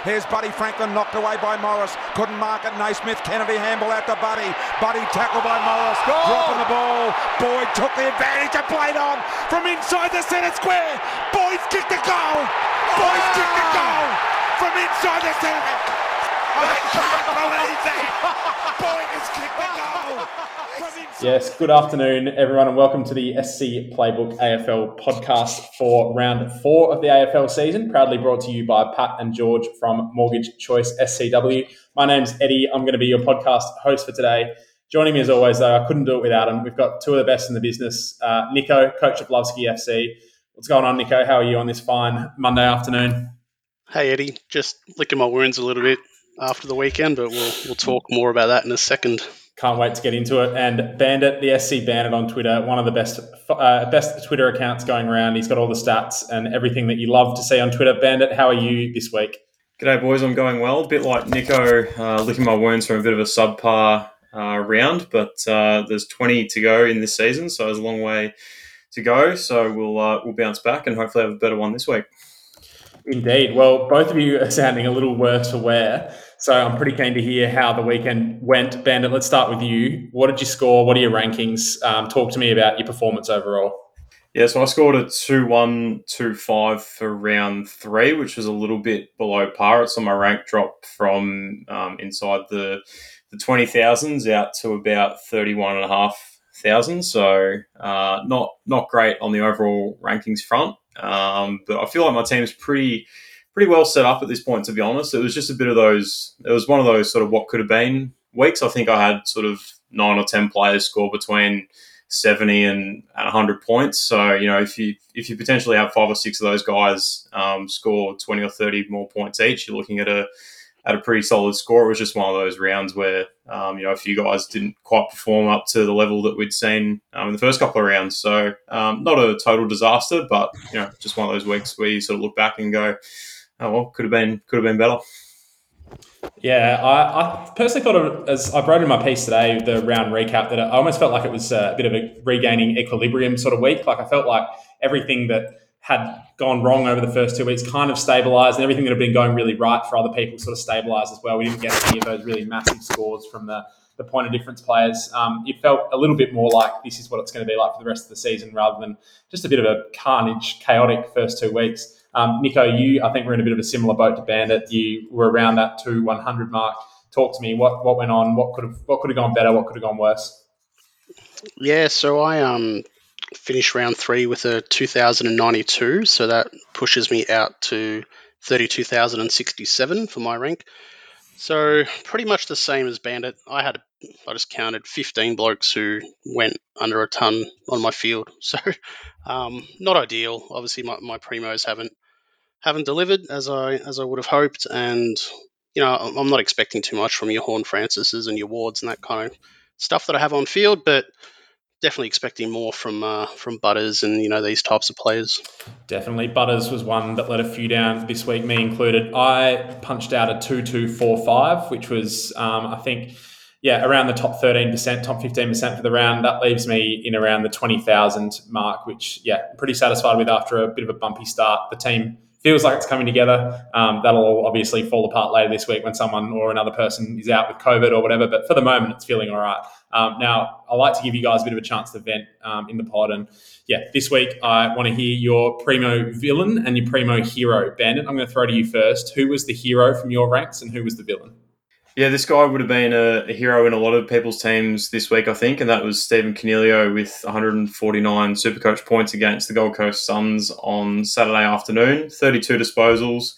Here's Buddy Franklin knocked away by Morris. Couldn't mark it. Naismith Kennedy handball out to Buddy. Buddy tackled by Morris. Goal. Dropping the ball. Boyd took the advantage and played on from inside the centre square. Boyd's kicked the goal. Boyd's kicked the goal from inside the centre. Yes, good afternoon, everyone, and welcome to the SC Playbook AFL podcast for round four of the AFL season. Proudly brought to you by Pat and George from Mortgage Choice SCW. My name's Eddie. I'm going to be your podcast host for today. Joining me as always, though, I couldn't do it without him. We've got two of the best in the business. Uh, Nico, coach of Lovesky FC. What's going on, Nico? How are you on this fine Monday afternoon? Hey, Eddie. Just licking my wounds a little bit after the weekend, but we'll we'll talk more about that in a second. Can't wait to get into it. And Bandit, the SC Bandit on Twitter, one of the best uh, best Twitter accounts going around. He's got all the stats and everything that you love to see on Twitter. Bandit, how are you this week? G'day, boys. I'm going well. A bit like Nico, uh, licking my wounds from a bit of a subpar uh, round, but uh, there's 20 to go in this season, so there's a long way to go. So we'll uh, we'll bounce back and hopefully have a better one this week. Indeed. Well, both of you are sounding a little worse for wear. So I'm pretty keen to hear how the weekend went. Bandit, let's start with you. What did you score? What are your rankings? Um, talk to me about your performance overall. Yeah, so I scored a 2 1 2 5 for round three, which was a little bit below par. It's on my rank drop from um, inside the the 20,000s out to about 31,500. So uh, not not great on the overall rankings front. Um, but I feel like my team's pretty pretty well set up at this point. To be honest, it was just a bit of those. It was one of those sort of what could have been weeks. I think I had sort of nine or ten players score between 70 and, 100 points. So, you know, if you if you potentially have five or six of those guys um, score 20 or 30 more points each, you're looking at a at a pretty solid score. It was just one of those rounds where, um, you know, a few guys didn't quite perform up to the level that we'd seen um, in the first couple of rounds. So, um, not a total disaster, but, you know, just one of those weeks where you sort of look back and go, oh, well, could have been, could have been better. Yeah, I, I, personally thought of as I wrote in my piece today, the round recap, that I almost felt like it was a bit of a regaining equilibrium sort of week. Like I felt like everything that had gone wrong over the first two weeks kind of stabilized and everything that had been going really right for other people sort of stabilized as well. We didn't get any of those really massive scores from the, the point of difference players. Um, it felt a little bit more like this is what it's going to be like for the rest of the season rather than just a bit of a carnage, chaotic first two weeks. Um, Nico, you, I think we're in a bit of a similar boat to Bandit. You were around that 2 100 mark. Talk to me. What what went on? What could have what could have gone better? What could have gone worse? Yeah, so I um finished round three with a 2092, so that pushes me out to 32,067 for my rank. So pretty much the same as Bandit. I had I just counted 15 blokes who went under a ton on my field. So um, not ideal. Obviously my, my primos haven't haven't delivered as I as I would have hoped, and you know I'm not expecting too much from your Horne-Francises and your Wards and that kind of stuff that I have on field, but definitely expecting more from uh, from Butters and you know these types of players. Definitely, Butters was one that let a few down this week, me included. I punched out a two two four five, which was um, I think yeah around the top thirteen percent, top fifteen percent for the round. That leaves me in around the twenty thousand mark, which yeah, pretty satisfied with after a bit of a bumpy start. The team feels like it's coming together. Um, that'll all obviously fall apart later this week when someone or another person is out with COVID or whatever. But for the moment, it's feeling all right. Um, now, I like to give you guys a bit of a chance to vent um, in the pod. And yeah, this week I want to hear your primo villain and your primo hero. Bandit, I'm going to throw to you first. Who was the hero from your ranks and who was the villain? Yeah, this guy would have been a, a, hero in a lot of people's teams this week, I think, and that was Stephen Coniglio with 149 Supercoach points against the Gold Coast Suns on Saturday afternoon, 32 disposals.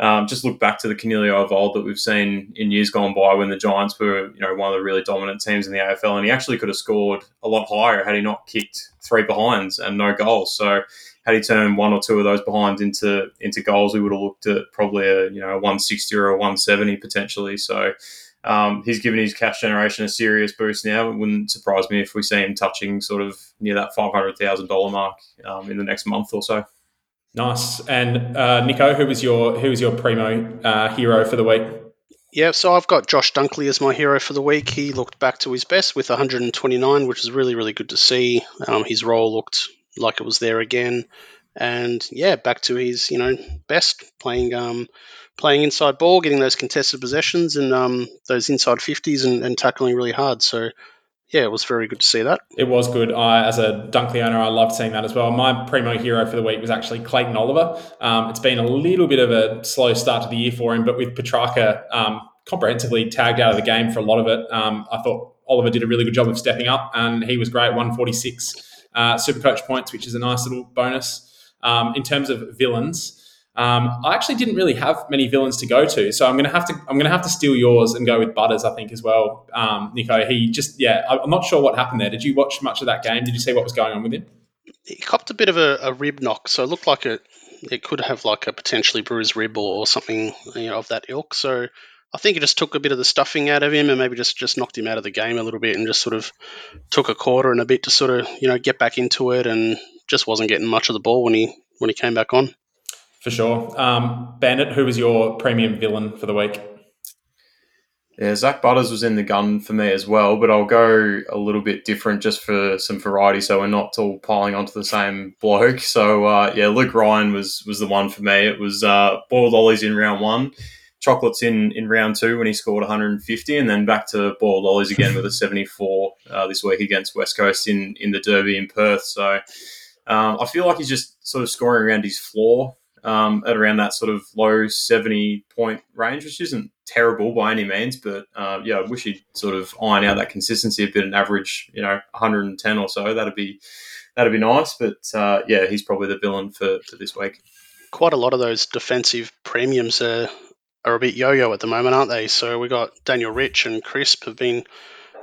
Um, just look back to the Coniglio of old that we've seen in years gone by when the Giants were, you know, one of the really dominant teams in the AFL, and he actually could have scored a lot higher had he not kicked three behinds and no goals. So had he turned one or two of those behinds into into goals, we would have looked at probably a you know a 160 or a 170 potentially. So um, he's given his cash generation a serious boost now. It wouldn't surprise me if we see him touching sort of near that five hundred thousand dollar mark um, in the next month or so. Nice. And uh, Nico, who was your who was your primo uh, hero for the week? Yeah, so I've got Josh Dunkley as my hero for the week. He looked back to his best with 129, which is really, really good to see. Um, his role looked like it was there again. And yeah, back to his, you know, best playing um, playing inside ball, getting those contested possessions and um, those inside 50s and, and tackling really hard. So, yeah, it was very good to see that. It was good. I, as a Dunkley owner, I loved seeing that as well. My primo hero for the week was actually Clayton Oliver. Um, it's been a little bit of a slow start to the year for him, but with Petrarca um, comprehensively tagged out of the game for a lot of it, um, I thought Oliver did a really good job of stepping up, and he was great. 146 uh, super coach points, which is a nice little bonus. Um, in terms of villains, um, I actually didn't really have many villains to go to, so I'm gonna have to I'm gonna have to steal yours and go with Butters. I think as well, um, Nico. He just yeah, I'm not sure what happened there. Did you watch much of that game? Did you see what was going on with him? He copped a bit of a, a rib knock, so it looked like it it could have like a potentially bruised rib or, or something you know, of that ilk. So I think it just took a bit of the stuffing out of him and maybe just, just knocked him out of the game a little bit and just sort of took a quarter and a bit to sort of you know get back into it and just wasn't getting much of the ball when he when he came back on. For sure. Um, Bandit, who was your premium villain for the week? Yeah, Zak Butters was in the gun for me as well, but I'll go a little bit different just for some variety, so we're not all piling onto the same bloke. So uh, yeah, Luke Ryan was was the one for me. It was uh, boiled ollies in round one, chocolates in in round two when he scored 150, and then back to boiled lollies again with a 74 uh, this week against West Coast in in the Derby in Perth. So um, I feel like he's just sort of scoring around his floor um, at around that sort of low 70 point range, which isn't terrible by any means. But uh, yeah, I wish he'd sort of iron out that consistency a bit and average, you know, 110 or so. That'd be that'd be nice. But uh, yeah, he's probably the villain for, for this week. Quite a lot of those defensive premiums are, are a bit yo yo at the moment, aren't they? So we got Daniel Rich and Crisp have been,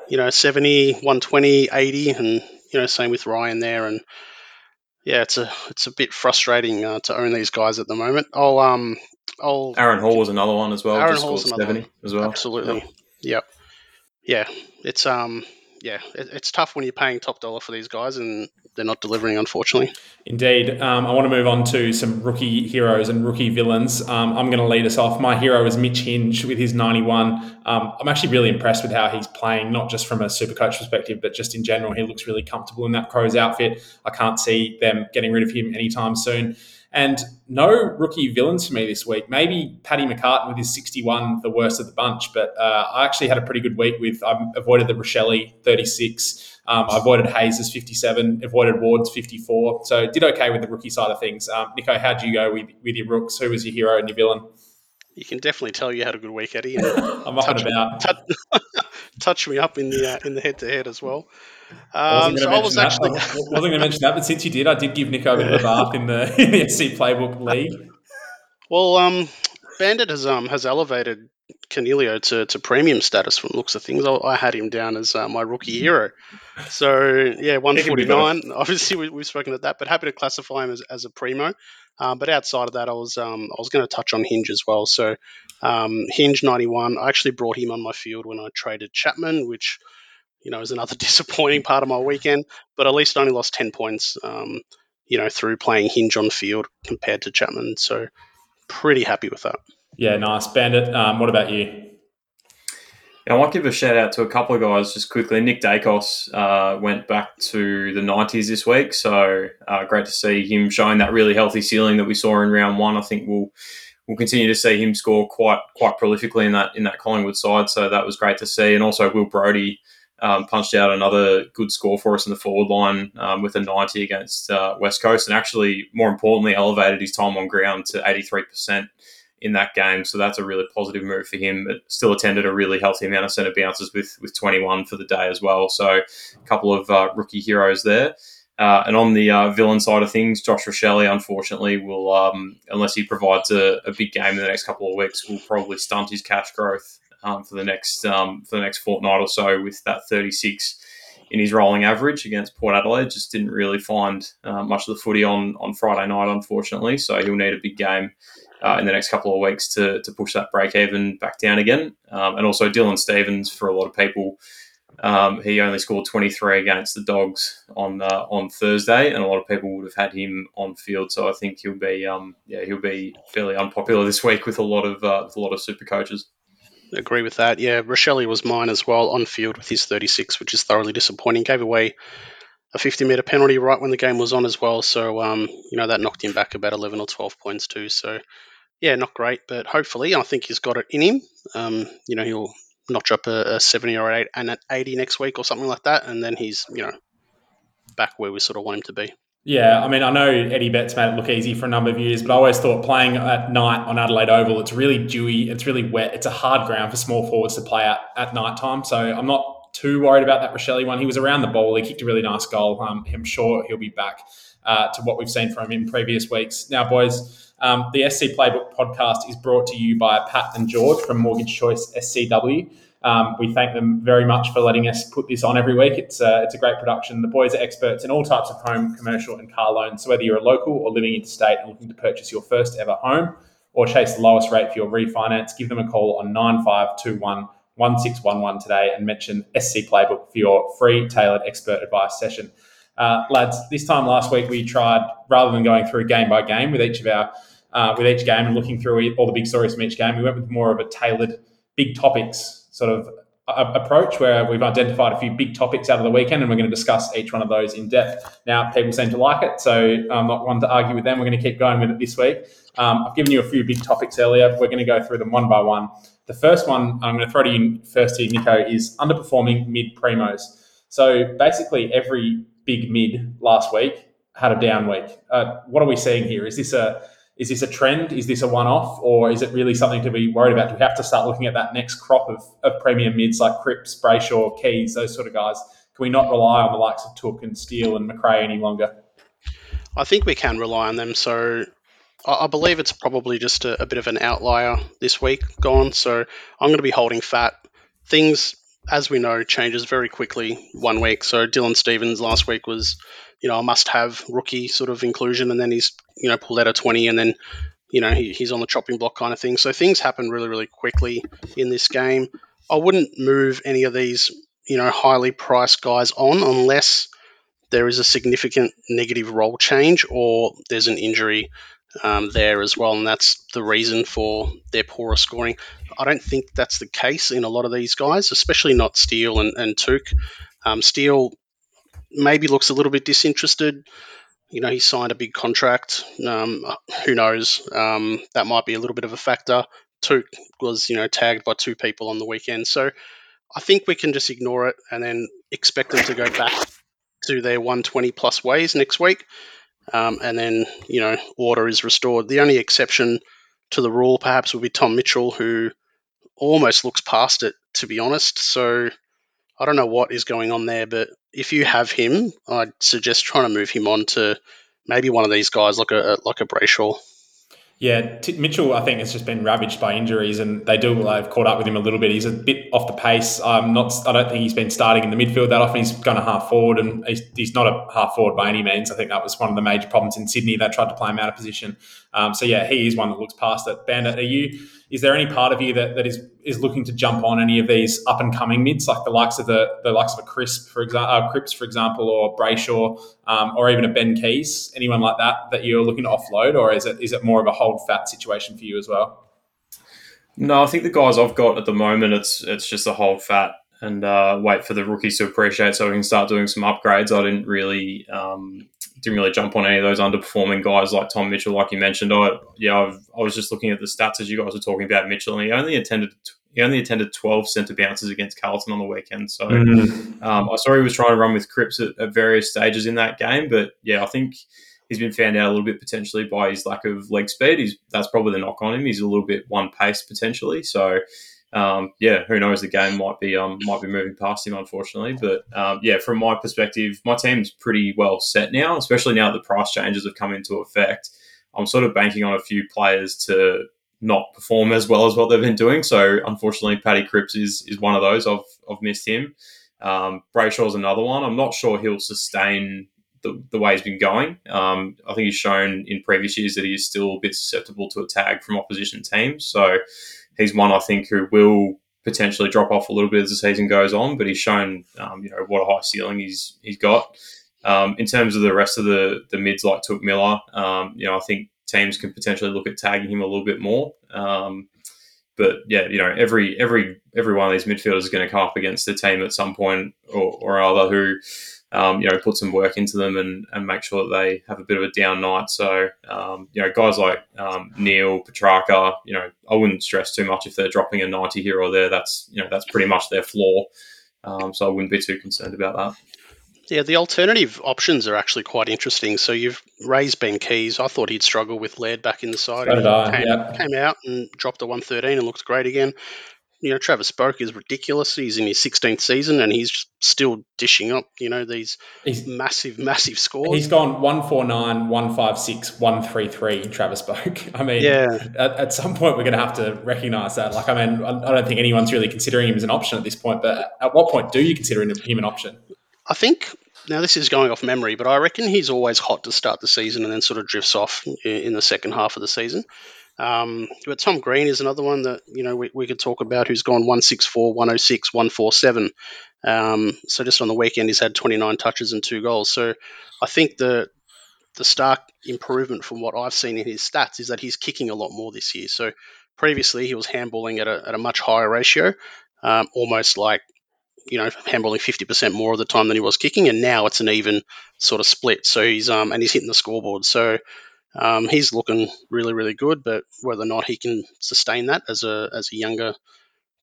you know, 70, 120, 80, and, you know, same with Ryan there. And yeah, it's a it's a bit frustrating uh, to own these guys at the moment. I'll um I'll Aaron Hall was another one as well. Aaron Hall's another 70 one. as well. Absolutely. Yep. yep. Yeah. It's um yeah, it, it's tough when you're paying top dollar for these guys and they're not delivering, unfortunately. Indeed. Um, I want to move on to some rookie heroes and rookie villains. Um, I'm going to lead us off. My hero is Mitch Hinge with his 91. Um, I'm actually really impressed with how he's playing, not just from a super coach perspective, but just in general. He looks really comfortable in that Crows outfit. I can't see them getting rid of him anytime soon. And no rookie villains for me this week. Maybe Paddy McCartan with his 61, the worst of the bunch. But uh, I actually had a pretty good week with, I avoided the Rachele 36. Um, I avoided Hayes' 57, avoided Ward's 54. So did okay with the rookie side of things. Um, Nico, how'd you go with, with your rooks? Who was your hero and your villain? You can definitely tell you had a good week, Eddie. I'm up and about. Touch, touch, me up in the uh, in the head to head as well. Um, I, was so I was actually wasn't going to mention that, but since you did, I did give Nico a bit of a bath in the in the SC Playbook League. Well, um, Bandit has um has elevated Coniglio to, to premium status from looks of things. I, I had him down as uh, my rookie hero. So yeah, one forty nine. Obviously, we, have spoken at that, but happy to classify him as, as a primo. Um, but outside of that, I was um, I was going to touch on Hinge as well. So um, Hinge ninety one. I actually brought him on my field when I traded Chapman, which you know is another disappointing part of my weekend. But at least I only lost ten points. Um, you know, through playing Hinge on the field compared to Chapman. So pretty happy with that. Yeah, nice. Bandit, um, what about you? I want to give a shout out to a couple of guys just quickly. Nick Daicos uh, went back to the 90s this week, so uh, great to see him showing that really healthy ceiling that we saw in round one. I think we'll we'll continue to see him score quite quite prolifically in that in that Collingwood side, so that was great to see. And also Will Brodie. um, punched out another good score for us in the forward line um, with a 90 against uh, West Coast, and actually more importantly elevated his time on ground to 83 percent in that game. So that's a really positive move for him. But still attended a really healthy amount of centre bounces with with 21 for the day as well. So a couple of uh, rookie heroes there. Uh, and on the uh, villain side of things, Josh Rachele, unfortunately, will um, unless he provides a, a, big game in the next couple of weeks, will probably stunt his cash growth um, for the next um, for the next fortnight or so with that 36 in his rolling average against Port Adelaide. Just didn't really find uh, much of the footy on on Friday night, unfortunately. So he'll need a big game uh, in the next couple of weeks to, to push that break even back down again. Um, and also Dylan Stephens, for a lot of people. Um, he only scored 23 against the Dogs on uh, on Thursday, and a lot of people would have had him on field. So I think he'll be um, yeah he'll be fairly unpopular this week with a lot of uh, with a lot of super coaches. Agree with that. Yeah, Rachele was mine as well on field with his 36, which is thoroughly disappointing. Gave away a 50 meter penalty right when the game was on as well. So, um, you know, that knocked him back about 11 or 12 points too. So, yeah, not great, but hopefully, I think he's got it in him. Um, you know, he'll notch up a, a 70 or eight, and an 80 next week or something like that, and then he's, you know, back where we sort of want him to be. Yeah, I mean, I know Eddie Betts made it look easy for a number of years, but I always thought playing at night on Adelaide Oval, it's really dewy, it's really wet, it's a hard ground for small forwards to play at at night time. So I'm not too worried about that Rachele one. He was around the ball, he kicked a really nice goal. Um, I'm sure he'll be back uh, to what we've seen from him in previous weeks. Now, boys, um, the SC Playbook podcast is brought to you by Pat and George from Mortgage Choice SCW. Um, we thank them very much for letting us put this on every week. It's a, uh, it's a great production. The boys are experts in all types of home, commercial, and car loans. So whether you're a local or living interstate and looking to purchase your first ever home or chase the lowest rate for your refinance, give them a call on 9521 1611 today and mention SC Playbook for your free tailored expert advice session. Uh, lads, this time last week we tried, rather than going through game by game with each of our uh, with each game and looking through all the big stories from each game, we went with more of a tailored big topics sort of approach where we've identified a few big topics out of the weekend and we're going to discuss each one of those in depth. Now, people seem to like it, so I'm not one to argue with them. We're going to keep going with it this week. Um, I've given you a few big topics earlier. We're going to go through them one by one. The first one I'm going to throw to you first here, Nico, is underperforming mid primos. So basically, every big mid last week had a down week. Uh, what are we seeing here? Is this a is this a trend? Is this a one off? Or is it really something to be worried about? Do we have to start looking at that next crop of, of premium mids like Cripps, Brayshaw, Keays, those sort of guys? Can we not rely on the likes of Touk and Steele and Macrae any longer? I think we can rely on them. So I believe it's probably just a, a, bit of an outlier this week gone. So I'm going to be holding fat. Things, as we know, changes very quickly one week. So Dylan Stephens last week was you know, a must-have rookie sort of inclusion, and then he's you know pulled out a twenty, and then you know he, he's on the chopping block kind of thing. So things happen really really quickly in this game. I wouldn't move any of these you know highly priced guys on unless there is a significant negative role change or there's an injury um, there as well, and that's the reason for their poorer scoring. I don't think that's the case in a lot of these guys, especially not Steele and, and Touk. Um, Steele maybe looks a little bit disinterested. You know, he signed a big contract. Um, who knows? Um, that might be a little bit of a factor. Touk was, you know, tagged by two people on the weekend. So I think we can just ignore it and then expect them to go back to their 120 plus ways next week. Um, and then, you know, order is restored. The only exception to the rule perhaps would be Tom Mitchell, who almost looks past it, to be honest. So I don't know what is going on there, but if you have him, I'd suggest trying to move him on to maybe one of these guys like a like a Brayshaw. Yeah, T- Mitchell, I think has just been ravaged by injuries, and they do have caught up with him a little bit. He's a bit off the pace. I'm not. I don't think he's been starting in the midfield that often. He's gone a half forward, and he's, he's, not a half forward by any means. I think that was one of the major problems in Sydney. They tried to play him out of position. Um, so yeah, he is one that looks past it. Bandit, are you? Is there any part of you that, that is is looking to jump on any of these up and coming mids, like the likes of the the likes of a Crisp, for example, uh, for example, or Brayshaw, um, or even a Ben Keays, anyone like that that you're looking to offload, or is it is it more of a hold fat situation for you as well? No, I think the guys I've got at the moment, it's it's just a hold fat and uh, wait for the rookies to appreciate so we can start doing some upgrades. I didn't really um, didn't really jump on any of those underperforming guys like Tom Mitchell, like you mentioned. I yeah, I've, i was just looking at the stats as you guys were talking about Mitchell, and he only attended he only attended twelve centre bounces against Carlton on the weekend. So mm-hmm. um, I saw he was trying to run with Cripps at, at, various stages in that game, but yeah, I think he's been found out a little bit potentially by his lack of leg speed. He's that's probably the knock on him. He's a little bit one pace potentially. So um, yeah, who knows? The game might be um, might be moving past him, unfortunately. But um, yeah, from my perspective, my team's pretty well set now, especially now that the price changes have come into effect. I'm sort of banking on a few players to not perform as well as what they've been doing. So unfortunately, Paddy Cripps is is one of those. I've I've missed him. Um, Brayshaw's another one. I'm not sure he'll sustain the, the way he's been going. Um, I think he's shown in previous years that he is still a bit susceptible to a tag from opposition teams. So he's one I think who will potentially drop off a little bit as the season goes on, but he's shown um, you know what a high ceiling he's he's got. Um, in terms of the rest of the the mids like Touk Miller, um, you know I think teams can potentially look at tagging him a little bit more. Um, but yeah, you know every every every one of these midfielders is going to come up against the team at some point or, or other who um, you know, put some work into them and, and make sure that they have a bit of a down night. So, um, you know, guys like um, Neale, Petrarca, you know, I wouldn't stress too much if they're dropping a 90 here or there. That's, you know, that's pretty much their floor. Um, so I wouldn't be too concerned about that. Yeah, the alternative options are actually quite interesting. So you've raised Ben Keays. I thought he'd struggle with Laird back in the side. So did I, came, yeah. came out and dropped a 113 and looks great again. You know, Travis Boak is ridiculous. He's in his 16th season and he's still dishing up, you know, these He's- massive, massive scores. He's gone 149, 156, 133, Travis Boak. I mean, Yeah. at, at some point we're going to have to recognise that. Like, I mean, I, I don't think anyone's really considering him as an option at this point, but at what point do you consider him an option? I think now this is going off memory, but I reckon he's always hot to start the season and then sort of drifts off in the second half of the season. Um, but Tom Green is another one that you know we, we could talk about who's gone 164, 106, 147. Um, so just on the weekend, he's had 29 touches and two goals. So I think the the stark improvement from what I've seen in his stats is that he's kicking a lot more this year. So previously he was handballing at a, at a much higher ratio, um, almost like you know handballing 50% more of the time than he was kicking, and now it's an even sort of split. So he's um and he's hitting the scoreboard. So um, he's looking really really good, but whether or not he can sustain that as a as a younger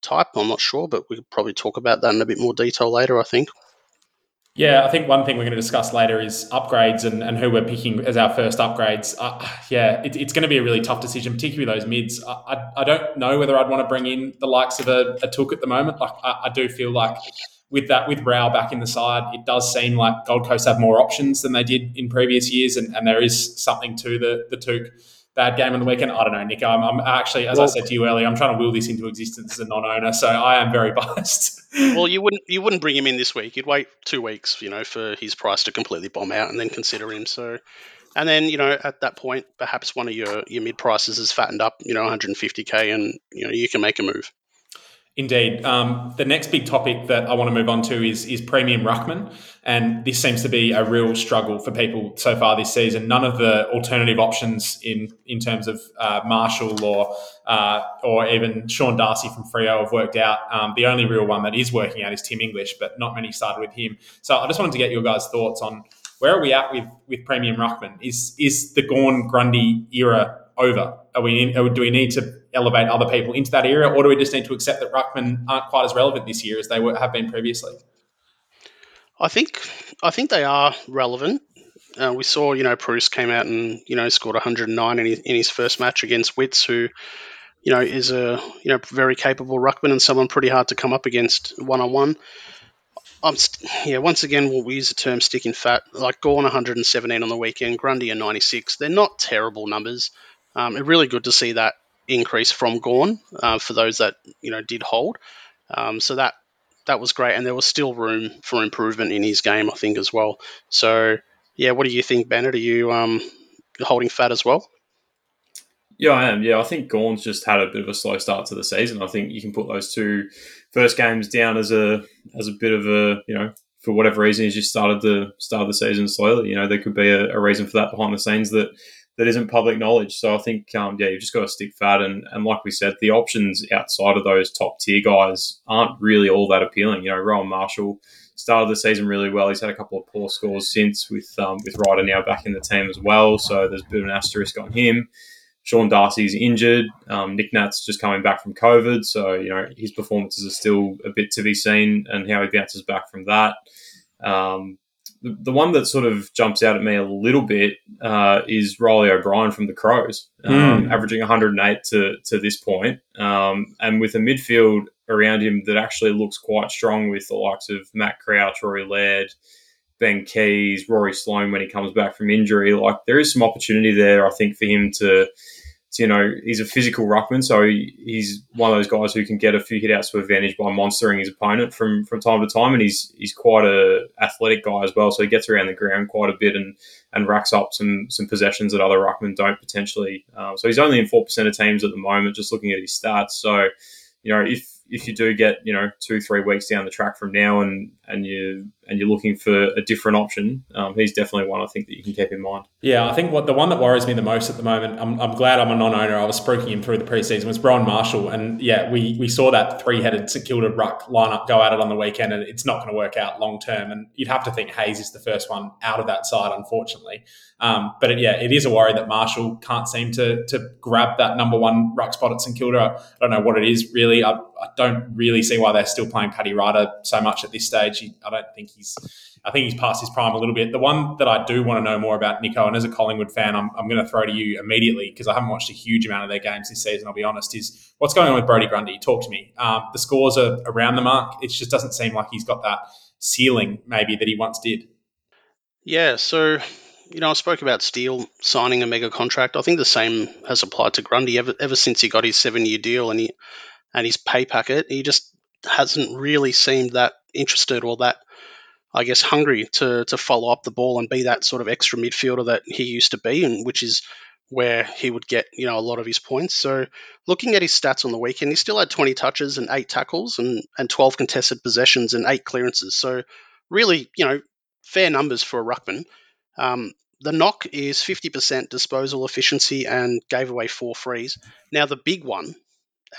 type, I'm not sure. But we could probably talk about that in a bit more detail later. I think. Yeah, I think one thing we're going to discuss later is upgrades and, and who we're picking as our first upgrades. Uh, yeah, it, it's going to be a really tough decision, particularly those mids. I, I, I don't know whether I'd want to bring in the likes of a, a Touk at the moment. Like I, I do feel like with that with Rao back in the side, it does seem like Gold Coast have more options than they did in previous years, and, and there is something to the the Touk bad game on the weekend. I don't know, Nick. I'm, I'm actually, as I said to you earlier, I'm trying to will this into existence as a non-owner, so I am very biased. Well, you wouldn't you wouldn't bring him in this week. You'd wait two weeks, you know, for his price to completely bomb out, and then consider him. So, and then you know, at that point, perhaps one of your your mid prices is fattened up, you know, 150k, and you know, you can make a move. Indeed. Um, the next big topic that I want to move on to is is premium ruckman, and this seems to be a real struggle for people so far this season. None of the alternative options in in terms of uh, Marshall or uh, or even Sean Darcy from Freo have worked out. Um, the only real one that is working out is Tim English, but not many started with him. So I just wanted to get your guys' thoughts on where are we at with with premium ruckman? Is is the Gawn Grundy era over? Are we do we need to elevate other people into that area, or do we just need to accept that ruckman aren't quite as relevant this year as they were, have been previously? I think I think they are relevant. Uh, we saw, you know, Preuss came out and you know scored 109 in his, in his first match against Witts, who you know is a you know very capable ruckman and someone pretty hard to come up against one on one. I'm st- yeah. Once again, we'll use the term sticking fat. Like Gawn 117 on the weekend, Grundy a 96. They're not terrible numbers. Um, really good to see that increase from Gawn uh, for those that you know did hold. Um, so that that was great, and there was still room for improvement in his game, I think, as well. So, yeah, what do you think, Bennett? Are you um, holding fat as well? Yeah, I am. Yeah, I think Gawn's just had a bit of a slow start to the season. I think you can put those two first games down as a as a bit of a you know for whatever reason he's just started the start of the season slowly. You know, there could be a, a reason for that behind the scenes that that isn't public knowledge. So I think um, yeah, you've just got to stick fat and and like we said, the options outside of those top tier guys aren't really all that appealing. You know, Rowan Marshall started the season really well. He's had a couple of poor scores since with um, with Ryder now back in the team as well. So there's a bit of an asterisk on him. Sean Darcy's injured. Um, Nick Nat's just coming back from COVID, so you know his performances are still a bit to be seen, and how he bounces back from that. Um, the, the one that sort of jumps out at me a little bit uh, is Reilly O'Brien from the Crows, um, averaging 108 to to this point, um, and with a midfield around him that actually looks quite strong with the likes of Matt Crouch, Rory Laird. Ben Keays, Rory Sloane when he comes back from injury. Like there is some opportunity there, I think, for him to you know, he's a physical ruckman, so he, he's one of those guys who can get a few hitouts to advantage by monstering his opponent from from time to time, and he's he's quite a athletic guy as well. So he gets around the ground quite a bit and and racks up some some possessions that other ruckmen don't potentially. Um, so he's only in four percent of teams at the moment, just looking at his stats. So you know, if if you do get you know two three weeks down the track from now and and you and you're looking for a different option, um, he's definitely one I think that you can keep in mind. Yeah, I think what the one that worries me the most at the moment, I'm, I'm glad I'm a non-owner. I was spruiking him through the preseason was Rowan Marshall, and yeah, we we saw that three-headed St Kilda ruck lineup go at it on the weekend, and it's not going to work out long term. And you'd have to think Hayes is the first one out of that side, unfortunately. Um, but it, yeah, it is a worry that Marshall can't seem to to grab that number one ruck spot at St Kilda. I, don't know what it is really. I, I, don't really see why they're still playing Paddy Ryder so much at this stage. He, I don't think he's I think he's past his prime a little bit. The one that I do want to know more about, Nico, and as a Collingwood fan, I'm, I'm going to throw to you immediately because I haven't watched a huge amount of their games this season, I'll be honest, is what's going on with Brodie Grundy? Talk to me. Um, the scores are around the mark. It just doesn't seem like he's got that ceiling maybe that he once did. Yeah, so you know, I spoke about Steele signing a mega contract. I think the same has applied to Grundy ever, ever since he got his seven year deal and he and his pay packet. He just hasn't really seemed that interested or that I guess, hungry to to follow up the ball and be that sort of extra midfielder that he used to be, and which is where he would get you know a lot of his points. So looking at his stats on the weekend, he still had 20 touches and eight tackles and and 12 contested possessions and eight clearances. So really, you know, fair numbers for a ruckman. Um, the knock is 50% disposal efficiency and gave away four frees. Now the big one,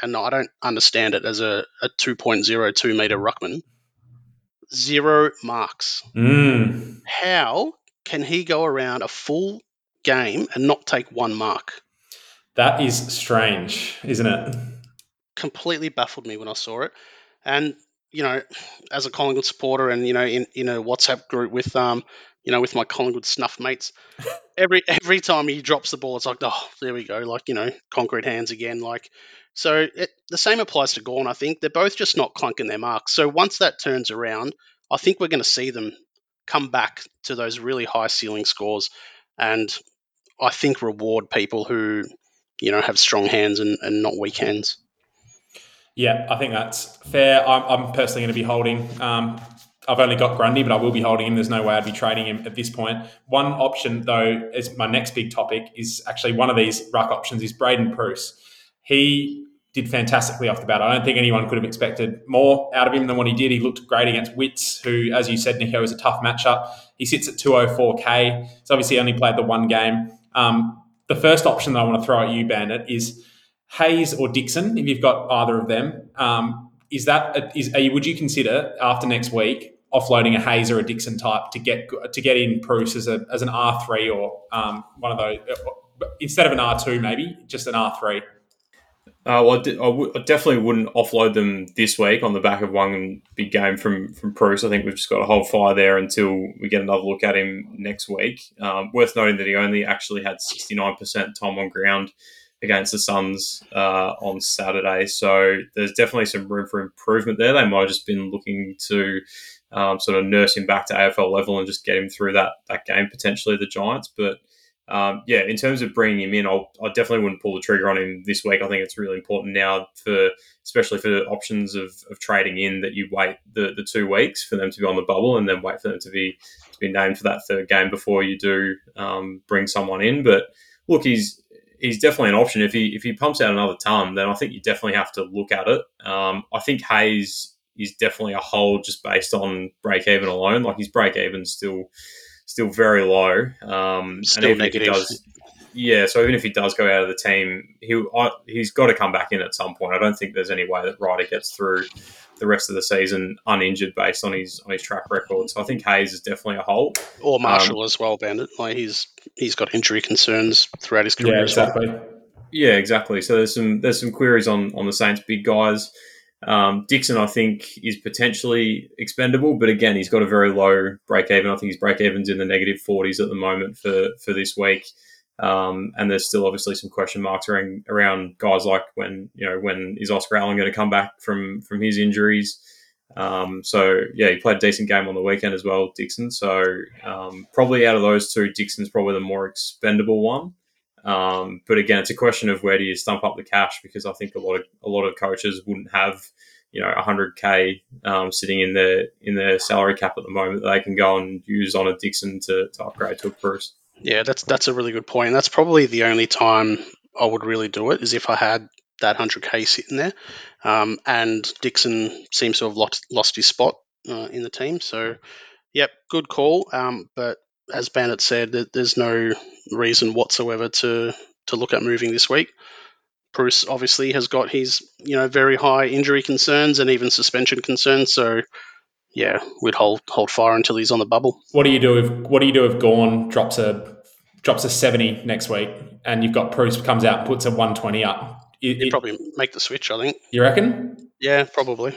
and I don't understand it as a, a 2.02 meter ruckman zero marks. Mm. How can he go around a full game and not take one mark? That is strange, isn't it? Completely baffled me when I saw it. And, you know, as a Collingwood supporter and, you know, in, in a WhatsApp group with um, you know, with my Collingwood snuff mates, every every time he drops the ball, it's like, oh, there we go, like you know, concrete hands again. Like so it, the same applies to Gawn, I think. They're both just not clunking their marks. So once that turns around, I think we're going to see them come back to those really high ceiling scores and I think reward people who, you know, have strong hands and, and not weak hands. Yeah, I think that's fair. I'm, I'm personally going to be holding. Um, I've only got Grundy, but I will be holding him. There's no way I'd be trading him at this point. One option, though, is my next big topic is actually one of these ruck options is Braden Preuss. He did fantastically off the bat. I don't think anyone could have expected more out of him than what he did. He looked great against Witts, who, as you said, Nico, is a tough matchup. He sits at 204k. So obviously only played the one game. Um, the first option that I want to throw at you, Bandit, is Hayes or Dixon. If you've got either of them, um, is that a, is would you consider after next week offloading a Hayes or a Dixon type to get to get in Preuss as a as an R three or um, one of those instead of an R two maybe just an R three? Uh, well, I, d- I, w- I definitely wouldn't offload them this week on the back of one big game from from Preuss. I think we've just got to hold fire there until we get another look at him next week. Um, worth noting that he only actually had 69% time on ground against the Suns uh, on Saturday. So there's definitely some room for improvement there. They might have just been looking to um, sort of nurse him back to AFL level and just get him through that that game potentially the Giants. But um, yeah, in terms of bringing him in, I'll, I definitely wouldn't pull the trigger on him this week. I think it's really important now for, especially for the options of, of trading in, that you wait the, the two weeks for them to be on the bubble and then wait for them to be to be named for that third game before you do um, bring someone in. But look, he's he's definitely an option. If he if he pumps out another ton, then I think you definitely have to look at it. Um, I think Hayes is definitely a hold just based on break even alone. Like his break even still still very low. Um, still and negative. Does, yeah, so even if he does go out of the team, he he's got to come back in at some point. I don't think there's any way that Ryder gets through the rest of the season uninjured based on his on his track record. So I think Hayes is definitely a hole. Or Marshall um, as well, Bandit. Like he's he's got injury concerns throughout his career. Yeah, exactly. Well. Yeah, exactly. So there's some there's some queries on on the Saints big guys. Um, Dixon, I think, is potentially expendable, but again, he's got a very low break even. I think his break even's in the negative 40s at the moment for, for this week. Um, and there's still obviously some question marks around, around guys like when, you know, when is Oscar Allen going to come back from, from his injuries? Um, so, yeah, he played a decent game on the weekend as well, Dixon. So, um, probably out of those two, Dixon's probably the more expendable one. Um, but again, it's a question of where do you stump up the cash because I think a lot of a lot of coaches wouldn't have you know 100k um, sitting in their in their salary cap at the moment that they can go and use on a Dixon to, to upgrade to a Preuss. Yeah, that's that's a really good point. That's probably the only time I would really do it is if I had that 100k sitting there, um, and Dixon seems to have lost lost his spot uh, in the team. So, yep, good call. Um, but as Bandit said, there's no reason whatsoever to to look at moving this week. Preuss obviously has got his you know very high injury concerns and even suspension concerns. So yeah, we'd hold hold fire until he's on the bubble. What do you do if What do you do if Gawn drops a drops a seventy next week, and you've got Preuss comes out and puts a one twenty up? You'd probably make the switch. I think. You reckon? Yeah, probably.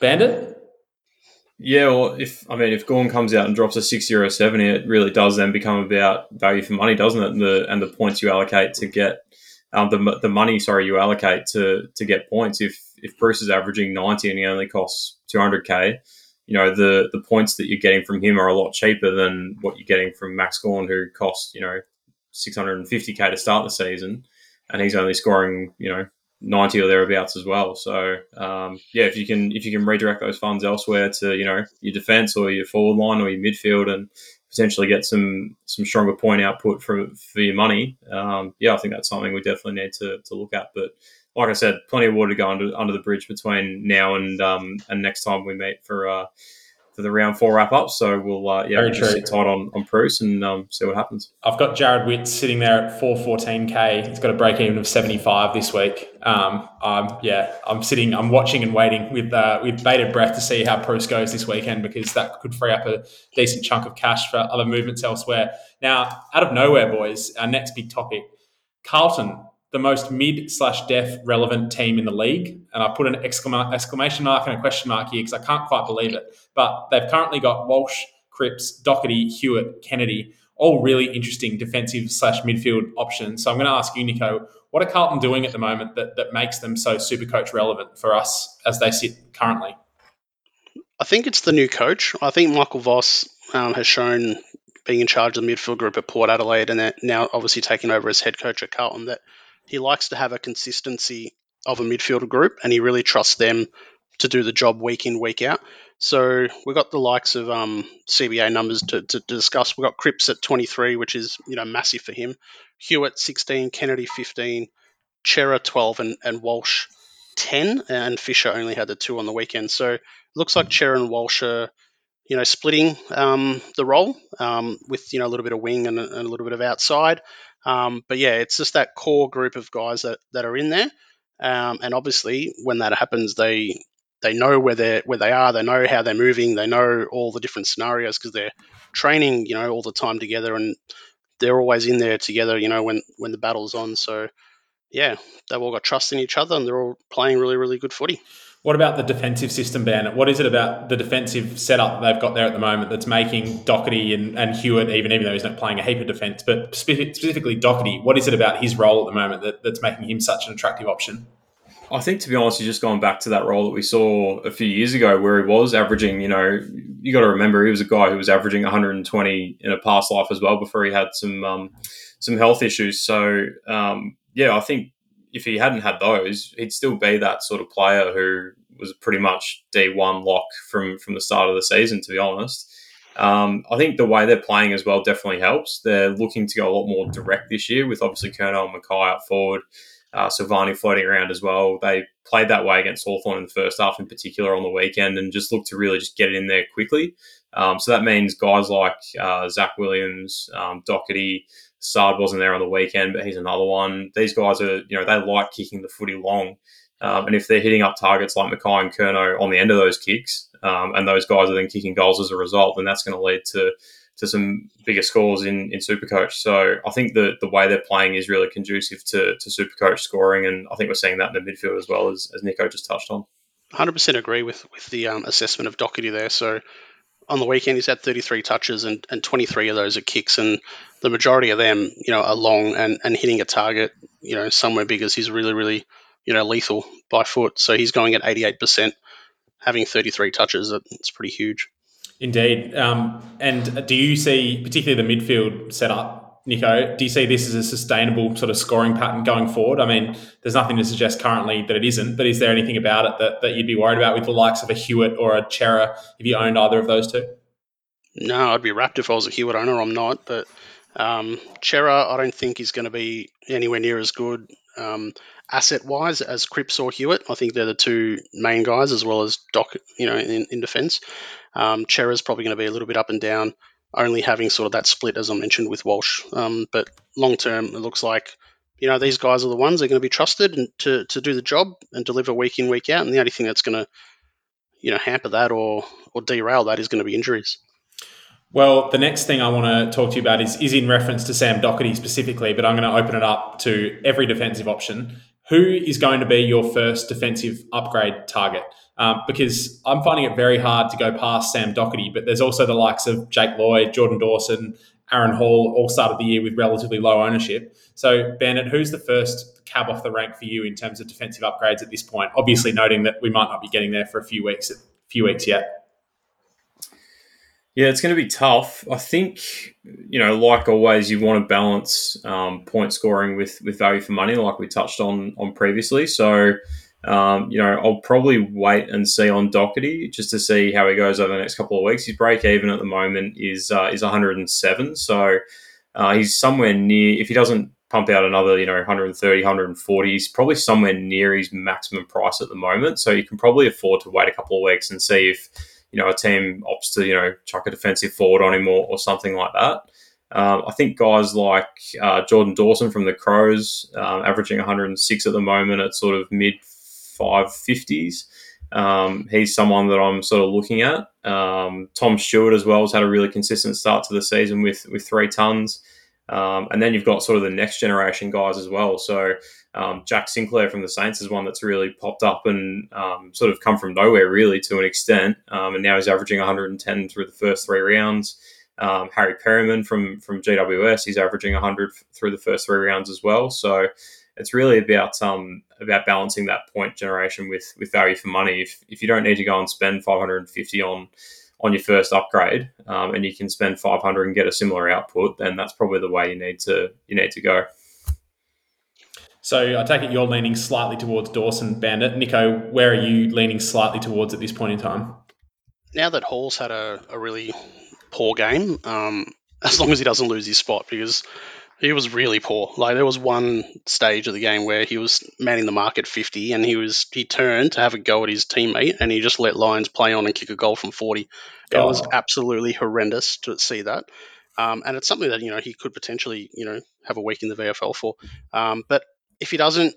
Bandit. Yeah, well, if I mean, if Gawn comes out and drops a sixty or a seventy, it really does then become about value for money, doesn't it? And the and the points you allocate to get um, the the money, sorry, you allocate to to get points. If if Preuss is averaging ninety and he only costs two hundred k, you know the the points that you're getting from him are a lot cheaper than what you're getting from Max Gawn, who costs you know six hundred and fifty k to start the season, and he's only scoring you know 90 or thereabouts as well. So um, yeah, if you can if you can redirect those funds elsewhere to you know your defense or your forward line or your midfield and potentially get some some stronger point output for for your money, um, yeah, I think that's something we definitely need to, to look at. But like I said, plenty of water to go under under the bridge between now and um, and next time we meet for. Uh, for the round four wrap up. So we'll uh, yeah, we'll sit tight on on Preuss and um, see what happens. I've got Jared Witt sitting there at four fourteen k. He's got a break even of seventy five this week. Um, um, yeah, I'm sitting, I'm watching and waiting with uh, with bated breath to see how Preuss goes this weekend because that could free up a decent chunk of cash for other movements elsewhere. Now, out of nowhere, boys, our next big topic: Carlton the most mid slash deaf relevant team in the league. And I put an exclama- exclamation mark and a question mark here because I can't quite believe it. But they've currently got Walsh, Cripps, Docherty, Hewett, Kennedy, all really interesting defensive slash midfield options. So I'm going to ask you, Nico, what are Carlton doing at the moment that, that makes them so super coach relevant for us as they sit currently? I think it's the new coach. I think Michael Voss um, has shown being in charge of the midfield group at Port Adelaide and now obviously taking over as head coach at Carlton that he likes to have a consistency of a midfielder group and he really trusts them to do the job week in, week out. So we've got the likes of um, CBA numbers to, to, discuss. We've got Cripps at 23, which is you know massive for him. Hewett 16, Kennedy 15, Cerra 12, and, and Walsh 10, and Fisher only had the two on the weekend. So it looks like Cerra and Walsh are you know splitting um, the role um, with you know a little bit of wing and, and a little bit of outside. Um, but yeah, it's just that core group of guys that, that are in there. Um, and obviously, when that happens, they they know where they where they are. They know how they're moving. They know all the different scenarios because they're training, you know, all the time together, and they're always in there together. You know, when when the battle's on. So yeah, they've all got trust in each other, and they're all playing really really good footy. What about the defensive system, Ben? What is it about the defensive setup they've got there at the moment that's making Docherty and, and Hewett, even even though he's not playing a heap of defence, but specifically Docherty, what is it about his role at the moment that, that's making him such an attractive option? I think, to be honest, he's just gone back to that role that we saw a few years ago, where he was averaging. You know, you got to remember he was a guy who was averaging 120 in a past life as well before he had some um, some health issues. So, um, yeah, I think if he hadn't had those, he'd still be that sort of player who was pretty much D1 lock from from the start of the season. To be honest, um, I think the way they're playing as well definitely helps. They're looking to go a lot more direct this year, with obviously Curnow and McKay out forward, uh, Silvagni floating around as well. They played that way against Hawthorn in the first half, in particular on the weekend, and just look to really just get it in there quickly. Um, so that means guys like uh, Zac Williams, um, Docherty, Saad wasn't there on the weekend, but he's another one. These guys are, you know, they like kicking the footy long. Um, and if they're hitting up targets like McKay and Curnow on the end of those kicks, um, and those guys are then kicking goals as a result, then that's going to lead to to some bigger scores in in Supercoach. So I think the the way they're playing is really conducive to to Supercoach scoring, and I think we're seeing that in the midfield as well as, as Nico just touched on. 100% agree with with the um, assessment of Docherty there. So on the weekend he's had 33 touches and, and 23 of those are kicks and the majority of them you know are long and, and hitting a target you know somewhere because he's really really you know lethal by foot. So he's going at 88% having 33 touches it's pretty huge. Indeed. Um, and do you see particularly the midfield setup Nico, do you see this as a sustainable sort of scoring pattern going forward? I mean, there's nothing to suggest currently that it isn't, but is there anything about it that, that you'd be worried about with the likes of a Hewett or a Cerra if you owned either of those two? No, I'd be wrapped if I was a Hewett owner. I'm not, but um, Cerra, I don't think is going to be anywhere near as good um, asset wise as Cripps or Hewett. I think they're the two main guys as well as Doc, you know, in, in defence. Um, Cerra's probably going to be a little bit up and down only having sort of that split as I mentioned with Walsh. Um, but long term, it looks like you know these guys are the ones that are going to be trusted and to to do the job and deliver week in week out. And the only thing that's going to you know hamper that or or derail that is going to be injuries. Well, the next thing I want to talk to you about is, is in reference to Sam Docherty specifically, but I'm going to open it up to every defensive option. Who is going to be your first defensive upgrade target? Um, because I'm finding it very hard to go past Sam Docherty, but there's also the likes of Jake Lloyd, Jordan Dawson, Aaron Hall, all started the year with relatively low ownership. So, Bennett, who's the first cab off the rank for you in terms of defensive upgrades at this point? Obviously, noting that we might not be getting there for a few weeks, a few weeks yet. Yeah, it's going to be tough. I think, you know, like always, you want to balance um, point scoring with with value for money, like we touched on on previously. So, um, you know, I'll probably wait and see on Docherty just to see how he goes over the next couple of weeks. His break even at the moment is uh, is 107, so uh, he's somewhere near. If he doesn't pump out another, you know, 130, 140, he's probably somewhere near his maximum price at the moment. So you can probably afford to wait a couple of weeks and see if you know, a team opts to, you know, chuck a defensive forward on him or, or something like that. Um, I think guys like uh, Jordan Dawson from the Crows, um, averaging 106 at the moment at sort of mid 550s. Um, he's someone that I'm sort of looking at. Um, Tom Stewart as well has had a really consistent start to the season with with three tons. Um, and then you've got sort of the next generation guys as well. So um, Jack Sinclair from the Saints is one that's really popped up and um, sort of come from nowhere, really, to an extent. Um, and now he's averaging 110 through the first three rounds. Harry Perryman from from GWS, he's averaging 100 through the first three rounds as well. So it's really about um, about balancing that point generation with with value for money. If if you don't need to go and spend 550 on on your first upgrade, um, and you can spend 500 and get a similar output, then that's probably the way you need to you need to go. So I take it you're leaning slightly towards Dawson Bandit. Nico, where are you leaning slightly towards at this point in time? Now that Hall's had a, a really poor game, um, as long as he doesn't lose his spot, because he was really poor. Like there was one stage of the game where he was manning the mark at 50 and he was he turned to have a go at his teammate and he just let Lyons play on and kick a goal from 40. It oh. was absolutely horrendous to see that. Um, and it's something that you know he could potentially you know have a week in the VFL for. Um, but if he doesn't,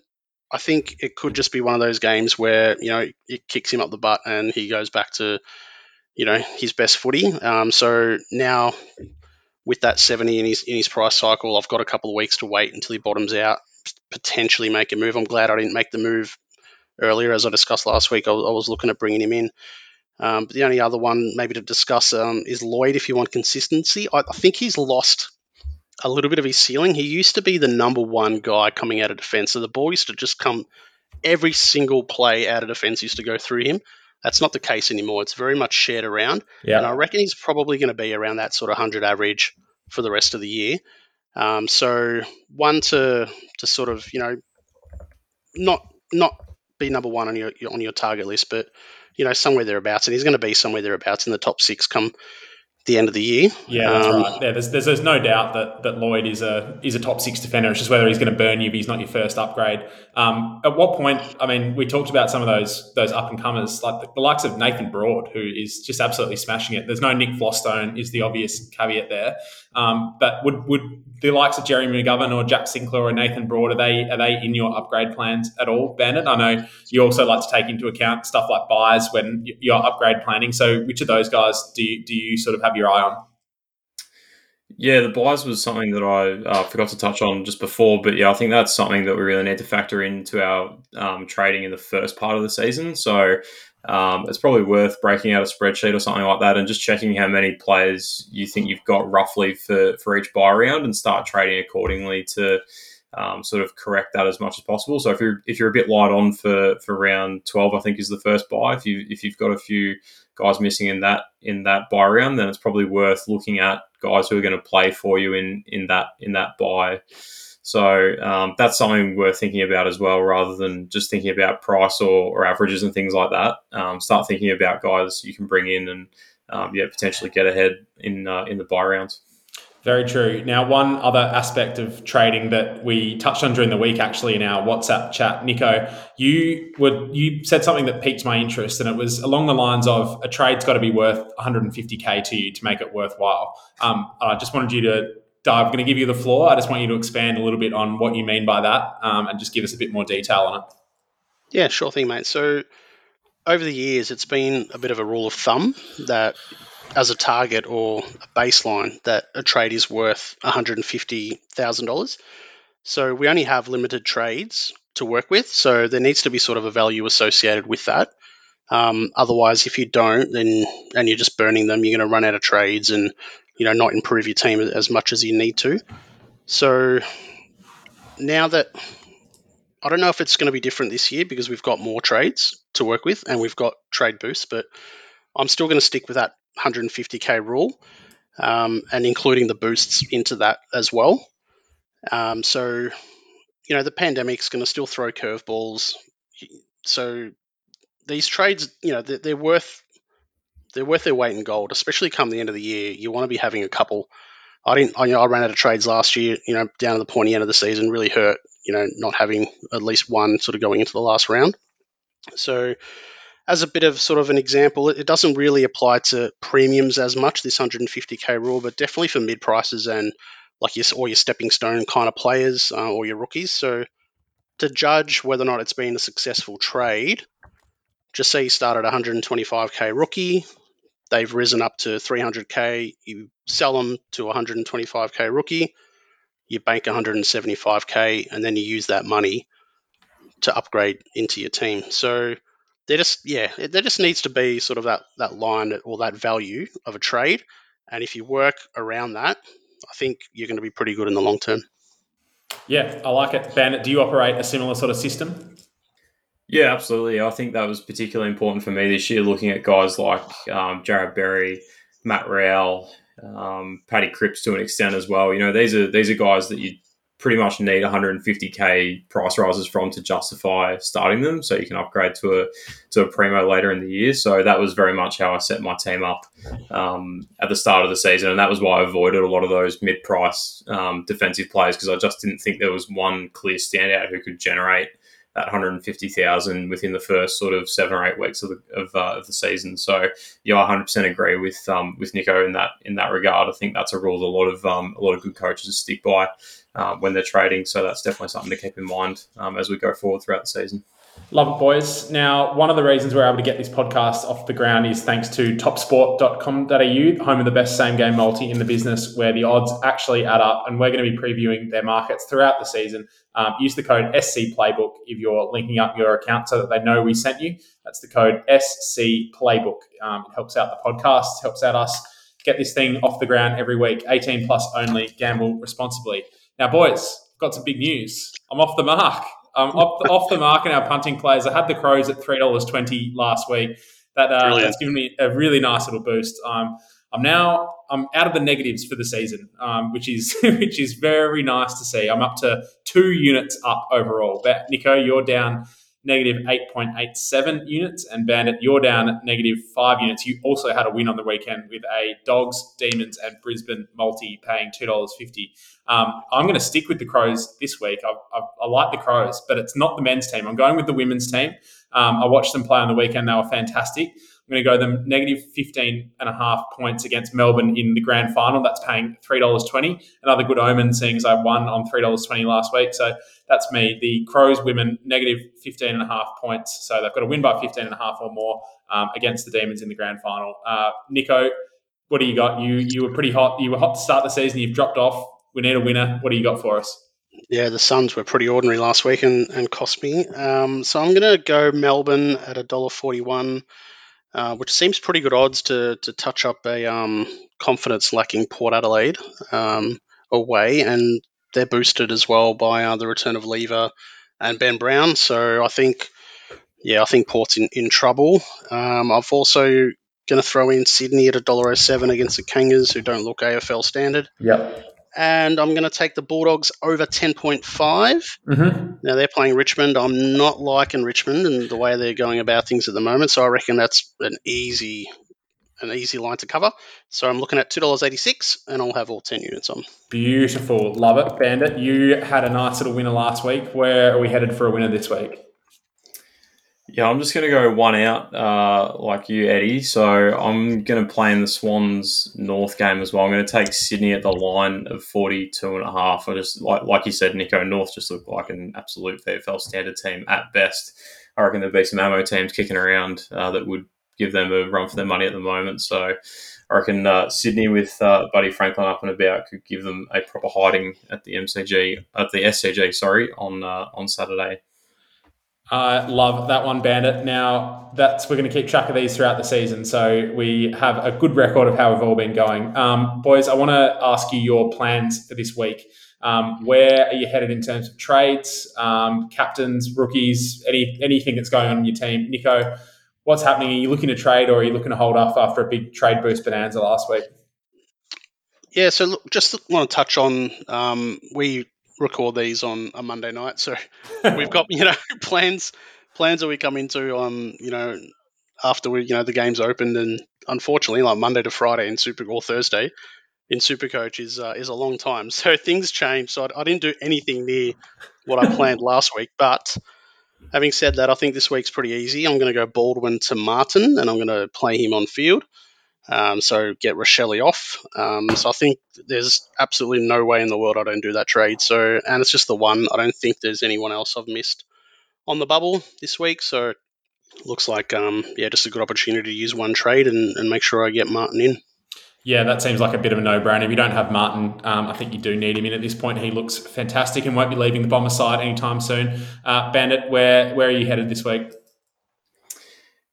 I think it could just be one of those games where you know it kicks him up the butt and he goes back to you know his best footy. Um, so now with that 70 in his in his price cycle, I've got a couple of weeks to wait until he bottoms out, potentially make a move. I'm glad I didn't make the move earlier, as I discussed last week. I, I was looking at bringing him in. Um, but the only other one maybe to discuss um, is Lloyd if you want consistency. I, I, think he's lost a little bit of his ceiling. He used to be the number one guy coming out of defense. So the ball used to just come every single play out of defense used to go through him. That's not the case anymore. It's very much shared around. Yeah. And I reckon he's probably going to be around that sort of 100 average for the rest of the year. Um, so one to to sort of you know not not be number one on your on your target list, but you know somewhere thereabouts, and he's going to be somewhere thereabouts in the top six come the end of the year. Yeah, that's um, right. Yeah, there's, there's, there's no doubt that that Lloyd is a is a top six defender. It's just whether he's going to burn you, but he's not your first upgrade. Um, at what point? I mean, we talked about some of those those up and comers, like the, the, likes of Nathan Broad, who is just absolutely smashing it. There's no Nick Vlastuin, is the obvious caveat there. Um, but would would the likes of Jerry McGovern or Jack Sinclair or Nathan Broad are they are they in your upgrade plans at all, Bandit? I know you also like to take into account stuff like buys when you're upgrade planning. So, which of those guys do you, do you sort of have your eye on? Yeah, the buys was something that I uh, forgot to touch on just before, but yeah, I think that's something that we really need to factor into our um, trading in the first part of the season. So um, it's probably worth breaking out a spreadsheet or something like that and just checking how many players you think you've got roughly for, for each buy round and start trading accordingly to um, sort of correct that as much as possible. So if you're if you're a bit light on for, for round twelve, I think is the first buy. If you if you've got a few guys missing in that in that buy round, then it's probably worth looking at guys who are going to play for you in in that in that buy. So um, that's something worth thinking about as well, rather than just thinking about price or, or averages and things like that. Um, start thinking about guys you can bring in and um, yeah, potentially get ahead in uh, in the buy rounds. Very true. Now, one other aspect of trading that we touched on during the week, actually, in our WhatsApp chat, Nico, you would you said something that piqued my interest, and it was along the lines of a trade's got to be worth 150k to you to make it worthwhile. Um, I just wanted you to. I'm going to give you the floor. I just want you to expand a little bit on what you mean by that, um, and just give us a bit more detail on it. Yeah, sure thing, mate. So over the years, it's been a bit of a rule of thumb that as a target or a baseline that a trade is worth $150,000. So we only have limited trades to work with, so there needs to be sort of a value associated with that. Um, otherwise, if you don't, then and you're just burning them, you're going to run out of trades and you know not improve your team as much as you need to. So now that I don't know if it's going to be different this year because we've got more trades to work with and we've got trade boosts, but I'm still going to stick with that 150k rule, um, and including the boosts into that as well. Um, so, you know, the pandemic's going to still throw curveballs. So these trades, you know, they're, they're, worth they're worth their weight in gold, especially come the end of the year. You want to be having a couple. I didn't. I, you know, I ran out of trades last year. You know, down to the pointy end of the season, really hurt. You know, not having at least one sort of going into the last round. So as a bit of sort of an example, it doesn't really apply to premiums as much, this 150k rule, but definitely for mid prices and like your or your stepping stone kind of players uh, or your rookies. So to judge whether or not it's been a successful trade, just say you start at 125k rookie, they've risen up to 300k, you sell them to 125k rookie, you bank 175k, and then you use that money to upgrade into your team. So there just yeah, there just needs to be sort of that that line or that value of a trade, and if you work around that, I think you're going to be pretty good in the long term. Yeah, I like it. Bandit, do you operate a similar sort of system? Yeah, absolutely. I think that was particularly important for me this year, looking at guys like um, Jarrod Berry, Matt Rowell, um, Paddy Cripps to an extent as well. You know, these are these are guys that you pretty much need 150k price rises from to justify starting them, so you can upgrade to a to a primo later in the year. So that was very much how I set my team up um, at the start of the season, and that was why I avoided a lot of those mid price um, defensive players because I just didn't think there was one clear standout who could generate that 150,000 within the first sort of seven or eight weeks of the, of, uh, of the season. So yeah, I 100% agree with um, with Nico in that in that regard. I think that's a rule that a lot of um, a lot of good coaches stick by uh, when they're trading. So that's definitely something to keep in mind um, as we go forward throughout the season. Love it, boys. Now, one of the reasons we're able to get this podcast off the ground is thanks to topsport.com.au, home of the best same game multi in the business, where the odds actually add up. And we're going to be previewing their markets throughout the season. Um, use the code SC Playbook if you're linking up your account so that they know we sent you. That's the code SC Playbook. Um, it helps out the podcast, helps out us get this thing off the ground every week. 18 plus only, gamble responsibly. Now, boys, got some big news. I'm off the mark. I'm off the, off the mark in our punting players. I had the Crows at three dollars twenty last week. That uh, that's given me a really nice little boost. Um, I'm now I'm out of the negatives for the season, um, which is which is very nice to see. I'm up to two units up overall. But Nico, you're down negative 8.87 units, and Bandit, you're down at negative 5 units. You also had a win on the weekend with a Dogs, Demons, and Brisbane multi paying $2.50. Um, I'm going to stick with the Crows this week. I, I, I, like the Crows, but it's not the men's team. I'm going with the women's team. Um, I watched them play on the weekend. They were fantastic. I'm going to go them negative 15 and a half points against Melbourne in the grand final. That's paying $3.20. Another good omen, seeing as I won on $3.20 last week. So that's me. The Crows women, negative 15 and a half points. So they've got to win by 15 and a half or more um, against the Demons in the grand final. Uh, Nico, what do you got? You you were pretty hot. You were hot to start the season. You've dropped off. We need a winner. What do you got for us? Yeah, the Suns were pretty ordinary last week and, and cost me. Um, so I'm going to go Melbourne at $1.41 uh, which seems pretty good odds to, to touch up a um, confidence lacking Port Adelaide um, away. And they're boosted as well by uh, the return of Lever and Ben Brown. So I think, yeah, I think Port's in, in trouble. Um, I've also going to throw in Sydney at $1.07 against the Kangas, who don't look AFL standard. Yep and I'm going to take the Bulldogs over 10.5. Mm-hmm. Now they're playing Richmond. I'm not liking Richmond and the way they're going about things at the moment, so I reckon that's an easy, an easy line to cover. So I'm looking at two dollars eighty six, and I'll have all ten units on. Beautiful, love it, Bandit. You had a nice little winner last week. Where are we headed for a winner this week? Yeah, I'm just going to go one out, uh, like you, Eddie. So I'm going to play in the Swans North game as well. I'm going to take Sydney at the line of 42 and a half. I just like like you said, Nico North just looked like an absolute VFL standard team at best. I reckon there'd be some ammo teams kicking around uh, that would give them a run for their money at the moment. So I reckon uh, Sydney with uh, Buddy Franklin up and about could give them a proper hiding at the MCG at the SCG. Sorry, on uh, on Saturday. I love that one, Bandit. Now that's we're going to keep track of these throughout the season, so we have a good record of how we've all been going. Um, boys, I want to ask you your plans for this week. Um, where are you headed in terms of trades, um, captains, rookies, any anything that's going on in your team? Nico, what's happening? Are you looking to trade, or are you looking to hold off after a big trade boost bonanza last week? Yeah, so look, just want to touch on um, we record these on a Monday night, so we've got you know plans plans that we come into um you know after we you know the game's opened and unfortunately like Monday to Friday in Super or Thursday in Supercoach is uh, is a long time, so things change. So I, I didn't do anything near what I planned last week, but having said that, I think this week's pretty easy. I'm going to go Baldwin to Martin, and I'm going to play him on field. Um, so get Rachele off. Um, so I think there's absolutely no way in the world I don't do that trade. So and it's just the one. I don't think there's anyone else I've missed on the bubble this week. So looks like um, yeah, just a good opportunity to use one trade and, and make sure I get Martin in. Yeah, that seems like a bit of a no-brainer. If you don't have Martin, um, I think you do need him in at this point. He looks fantastic and won't be leaving the bomber side anytime soon. Uh, Bandit, where where are you headed this week?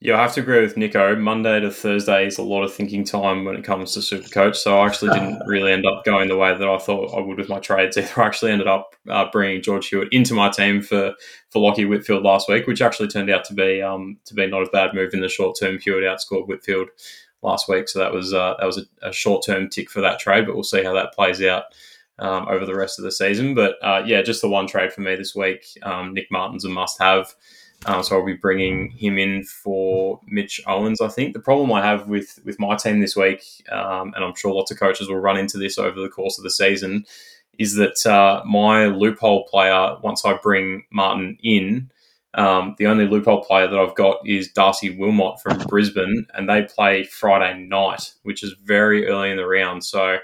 Yeah, I have to agree with Nico. Monday to Thursday is a lot of thinking time when it comes to Supercoach. So I actually didn't really end up going the way that I thought I would with my trades. Either I actually ended up uh, bringing George Hewett into my team for for Lachie Whitfield last week, which actually turned out to be um, to be not a bad move in the short term. Hewitt outscored Whitfield last week, so that was uh, that was a, a short term tick for that trade. But we'll see how that plays out. Um, over the rest of the season, but uh, yeah, just the one trade for me this week. Um, Nick Martin's a must-have. Um, so I'll be bringing him in for Mitch Owens. I think the problem I have with with my team this week, um, and I'm sure lots of coaches will run into this over the course of the season, is that uh, my loophole player. Once I bring Martin in, um, the only loophole player that I've got is Darcy Wilmot from Brisbane, and they play Friday night, which is very early in the round. So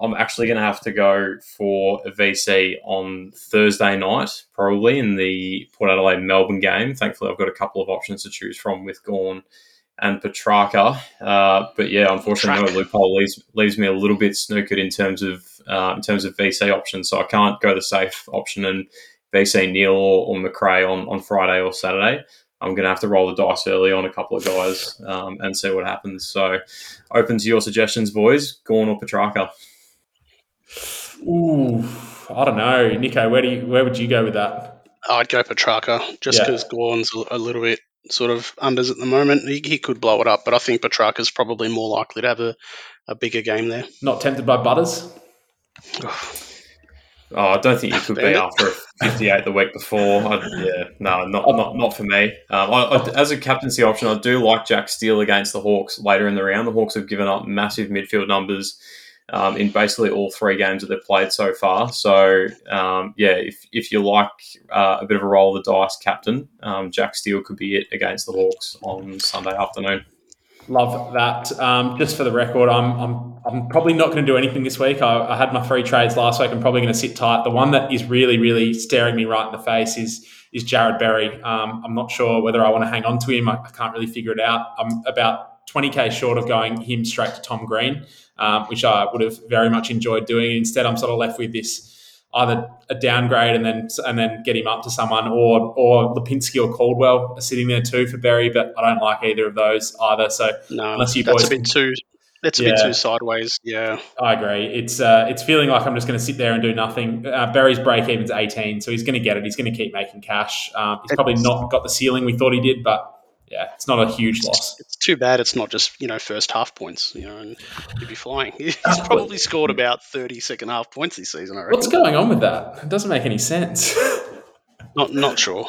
I'm actually going to have to go for a VC on Thursday night, probably in the Port Adelaide Melbourne game. Thankfully, I've got a couple of options to choose from with Gawn and Petrarca. Uh, but yeah, unfortunately, no loophole leaves leaves me a little bit snookered in terms of uh, in terms of VC options. So I can't go the safe option and VC Neale or, or Macrae on, on Friday or Saturday. I'm going to have to roll the dice early on a couple of guys um, and see what happens. So, open to your suggestions, boys. Gawn or Petrarca. Ooh, I don't know, Nico. Where do you, where would you go with that? I'd go Petrarca just Yeah. because Gawn's a, a little bit sort of unders at the moment. He, he could blow it up, but I think Petrarca's probably more likely to have a, a bigger game there. Not tempted by Butters? Oh, I don't think you could be after 58 the week before. I, yeah, no, not not not for me. Um, I, I, as a captaincy option, I do like Jack Steele against the Hawks later in the round. The Hawks have given up massive midfield numbers um, in basically all three games that they've played so far. So, um, yeah, if, if you like uh, a bit of a roll of the dice captain, um, Jack Steele could be it against the Hawks on Sunday afternoon. Love that. Um, just for the record, I'm, I'm, I'm probably not going to do anything this week. I, I had my free trades last week. I'm probably going to sit tight. The one that is really, really staring me right in the face is is Jarrod Berry. Um, I'm not sure whether I want to hang on to him. I, I can't really figure it out. I'm about 20k short of going him straight to Tom Green, um, which I would have very much enjoyed doing. Instead, I'm sort of left with this either a downgrade and then and then get him up to someone, or or Lipinski or Caldwell are sitting there too for Berry, but I don't like either of those either. So No, Unless you that's boys a bit too. That's a Yeah. bit too sideways. Yeah, I agree. It's uh, it's feeling like I'm just going to sit there and do nothing. Uh, Berry's break even's 18, so he's going to get it. He's going to keep making cash. Um, he's probably not got the ceiling we thought he did, but yeah, it's not a huge loss. it's too bad. It's not just you know first half points. You know, and you'd be flying. He's probably scored about 30 second half points this season. I reckon. What's going on with that? It doesn't make any sense. not not sure.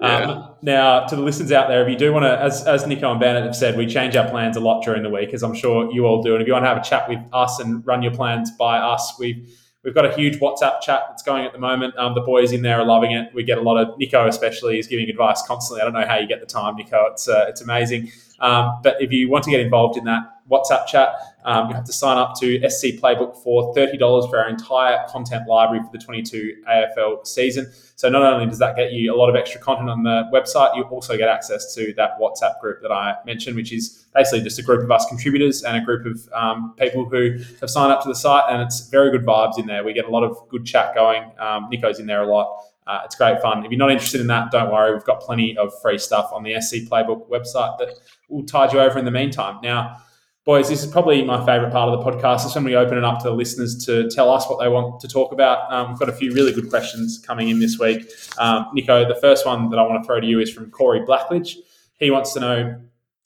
Yeah. Um, now, to the listeners out there, if you do want to, as, as Nico and Bennett have said, we change our plans a lot during the week, as I'm sure you all do. And if you want to have a chat with us and run your plans by us, we've We've got a huge WhatsApp chat that's going at the moment. Um, the boys in there are loving it. We get a lot of Nico, especially, is giving advice constantly. I don't know how you get the time, Nico. It's uh, it's amazing. Um, but if you want to get involved in that WhatsApp chat, um, you have to sign up to SC Playbook for $30 for our entire content library for the 22 AFL season. So not only does that get you a lot of extra content on the website, you also get access to that WhatsApp group that I mentioned, which is basically just a group of us contributors and a group of um, people who have signed up to the site. And it's very good vibes in there. We get a lot of good chat going. Um, Nico's in there a lot. Uh, it's great fun. If you're not interested in that, don't worry. We've got plenty of free stuff on the SC Playbook website that will tide you over in the meantime. Now, boys, this is probably my favourite part of the podcast. It's when we open it up to the listeners to tell us what they want to talk about. Um, we've got a few really good questions coming in this week. Um, Nico, the first one that I want to throw to you is from Corey Blackledge. He wants to know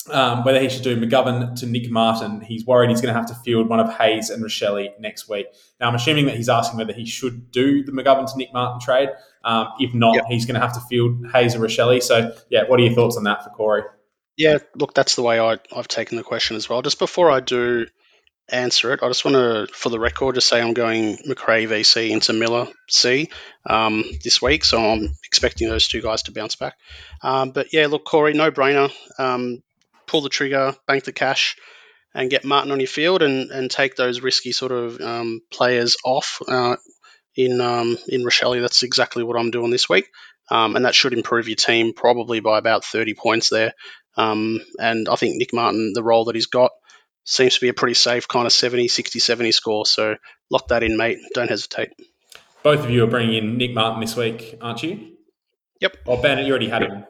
um, whether he should do McGovern to Nick Martin. He's worried he's going to have to field one of Keays and Rachele next week. Now, I'm assuming that he's asking whether he should do the McGovern to Nick Martin trade. Um, if not, yep. he's going to have to field Keays and Rachele. So, yeah, what are your thoughts on that for Corey? Yeah, look, that's the way I, I've taken the question as well. Just before I do answer it, I just want to, for the record, just say I'm going Macrae VC into Miller C um, this week, so I'm expecting those two guys to bounce back. Um, but yeah, look, Corey, no brainer. Um, pull the trigger, bank the cash, and get Martin on your field and, and take those risky sort of um, players off uh, in um, in Rachele. That's exactly what I'm doing this week. Um, and that should improve your team probably by about 30 points there. Um, and I think Nick Martin, the role that he's got, seems to be a pretty safe kind of 70, 60, 70 score. So lock that in, mate. Don't hesitate. Both of you are bringing in Nick Martin this week, aren't you? Yep. Oh, Bennett, you already had him.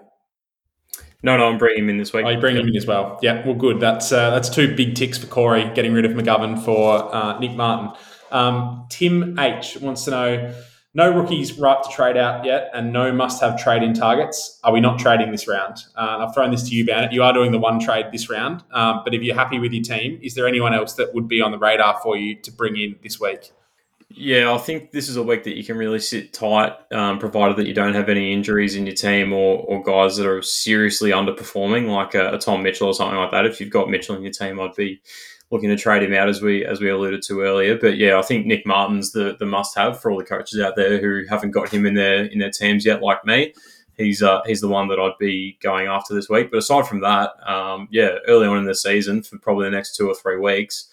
No, no, I'm bringing him in this week. Oh, you bring him in as well. Yeah, well, good. That's uh, that's two big ticks for Corey, getting rid of McGovern for uh, Nick Martin. Um, Tim H wants to know no rookies ripe to trade out yet, and no must-have trade-in targets. Are we not trading this round? Uh, I've thrown this to you, Bennett. You are doing the one trade this round, um, but if you're happy with your team, is there anyone else that would be on the radar for you to bring in this week? Yeah, I think this is a week that you can really sit tight, um, provided that you don't have any injuries in your team or, or guys that are seriously underperforming, like a, a Tom Mitchell or something like that. If you've got Mitchell in your team, I'd be looking to trade him out as we as we alluded to earlier. But yeah, I think Nick Martin's the the must have for all the coaches out there who haven't got him in their in their teams yet, like me. He's uh, he's the one that I'd be going after this week. But aside from that, um, yeah, early on in the season for probably the next two or three weeks,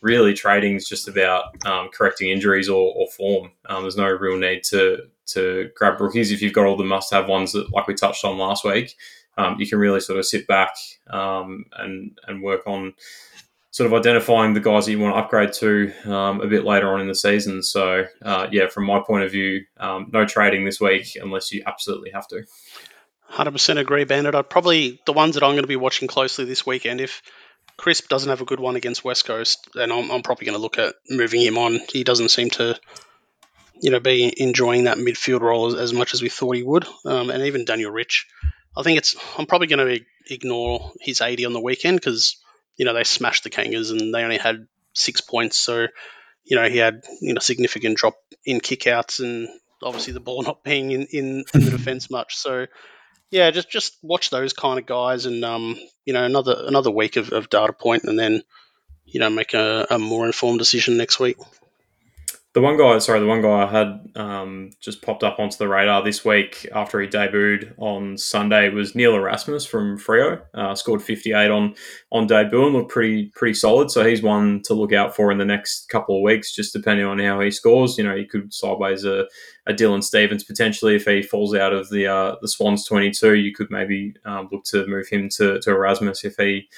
really trading is just about um, correcting injuries or, or form. Um, there's no real need to to grab rookies if you've got all the must have ones that like we touched on last week. Um, you can really sort of sit back um, and and work on sort of identifying the guys that you want to upgrade to um, a bit later on in the season. So, uh, yeah, from my point of view, um, no trading this week unless you absolutely have to. 100% agree, Bandit. I'd probably the ones that I'm going to be watching closely this weekend. If Crisp doesn't have a good one against West Coast, then I'm, I'm probably going to look at moving him on. He doesn't seem to, you know, be enjoying that midfield role as, as much as we thought he would. Um, and even Daniel Rich, I think it's. I'm probably going to ignore his 80 on the weekend because you know, they smashed the Kangas and they only had six points. So, you know, he had, you know, significant drop in kickouts and obviously the ball not being in, in, in the defense much. So, yeah, just just watch those kind of guys and, um, you know, another another week of, of data point and then, you know, make a, a more informed decision next week. The one guy, sorry, the one guy I had um, just popped up onto the radar this week after he debuted on Sunday was Neil Erasmus from Freo. Uh, scored 58 on on debut and looked pretty pretty solid. So he's one to look out for in the next couple of weeks, just depending on how he scores. You know, he could sideways a, a Dylan Stephens potentially if he falls out of the uh, the Swans 22. You could maybe um, look to move him to, to Erasmus if he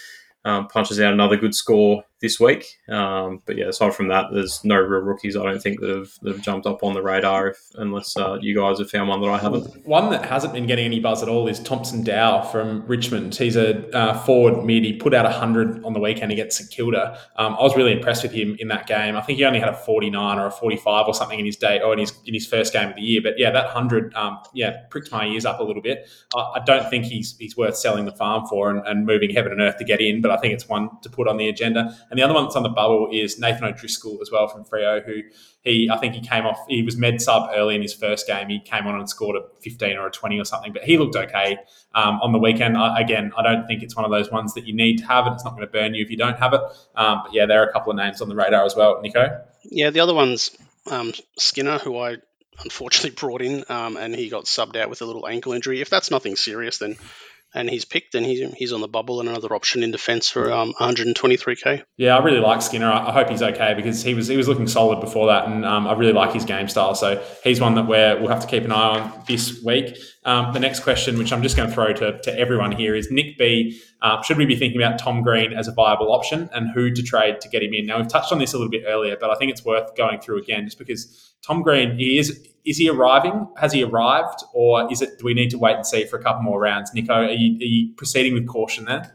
um, punches out another good score this week. Um, but yeah, aside from that, there's no real rookies. I don't think that have, that have jumped up on the radar, if, unless uh, you guys have found one that I haven't. One that hasn't been getting any buzz at all is Thomson Dow from Richmond. He's a uh, forward mid. He put out hundred on the weekend against St Kilda. Um, I was really impressed with him in that game. I think he only had a 49 or a 45 or something in his day or in his in his first game of the year. But yeah, that hundred, um, yeah, pricked my ears up a little bit. I, I, don't think he's he's worth selling the farm for and, and moving heaven and earth to get in, but I think it's one to put on the agenda. The other one that's on the bubble is Nathan O'Driscoll as well from Freo, who he I think he came off. He was med sub early in his first game. He came on and scored a 15 or a 20 or something, but he looked okay um, on the weekend. I, again, I don't think it's one of those ones that you need to have, and it's not going to burn you if you don't have it. Um, but yeah, there are a couple of names on the radar as well. Nico. Yeah, the other one's um, Skinner, who I unfortunately brought in, um, and he got subbed out with a little ankle injury. If that's nothing serious, then and he's picked, and he's he's on the bubble and another option in defence for um, 123k. Yeah, I really like Skinner. I hope he's okay because he was he was looking solid before that, and um, I really like his game style. So he's one that we're, we'll have to keep an eye on this week. Um, the next question, which I'm just going to throw to, to everyone here, is Nick B. Uh, should we be thinking about Tom Green as a viable option and who to trade to get him in? Now we've touched on this a little bit earlier, but I think it's worth going through again, just because Tom Green is is he arriving? Has he arrived, or is it? Do we need to wait and see for a couple more rounds? Nico, are you, are you proceeding with caution there?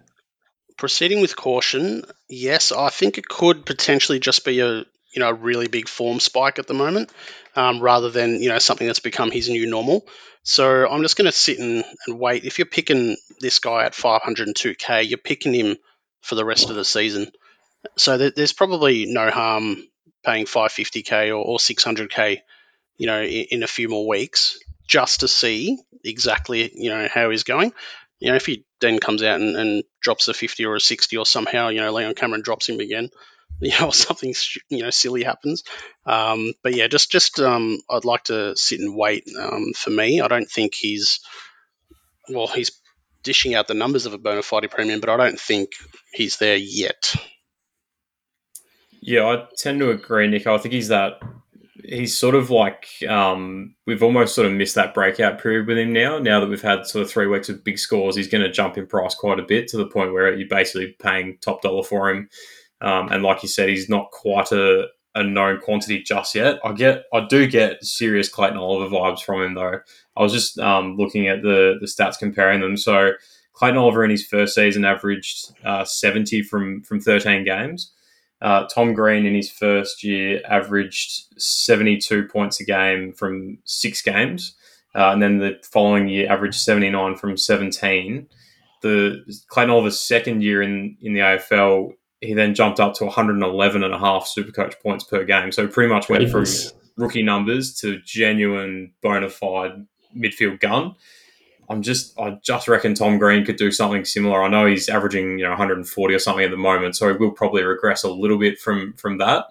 Proceeding with caution, yes. I think it could potentially just be a you know a really big form spike at the moment, um, rather than you know something that's become his new normal. So I'm just going to sit and, and wait. If you're picking this guy at 502k, you're picking him for the rest of the season. So there's probably no harm paying 550k or, or 600k you know, in, in a few more weeks just to see exactly, you know, how he's going. You know, if he then comes out and, and drops a 50 or a 60 or somehow, you know, Leon Cameron drops him again, you know, something, you know, silly happens. Um, but yeah, just, just, um, I'd like to sit and wait. Um, for me, I don't think he's, well, he's dishing out the numbers of a bona fide premium, but I don't think he's there yet. Yeah, I tend to agree, Nico. I think he's that he's sort of like um, we've almost sort of missed that breakout period with him now. Now that we've had sort of three weeks of big scores, he's going to jump in price quite a bit to the point where you're basically paying top dollar for him. Um, and like you said, he's not quite a, a known quantity just yet. I get, I do get serious Clayton Oliver vibes from him though. I was just um, looking at the the stats comparing them. So Clayton Oliver in his first season averaged uh, 70 from from 13 games. Uh, Tom Green in his first year averaged 72 points a game from six games. Uh, and then the following year averaged 79 from 17. The Clayton Oliver's second year in, in the AFL, he then jumped up to 111 and a half Supercoach points per game. So pretty much went from rookie numbers to genuine bona fide midfield gun. I'm just I just reckon Tom Green could do something similar. I know he's averaging you know 140 or something at the moment, so he will probably regress a little bit from from that.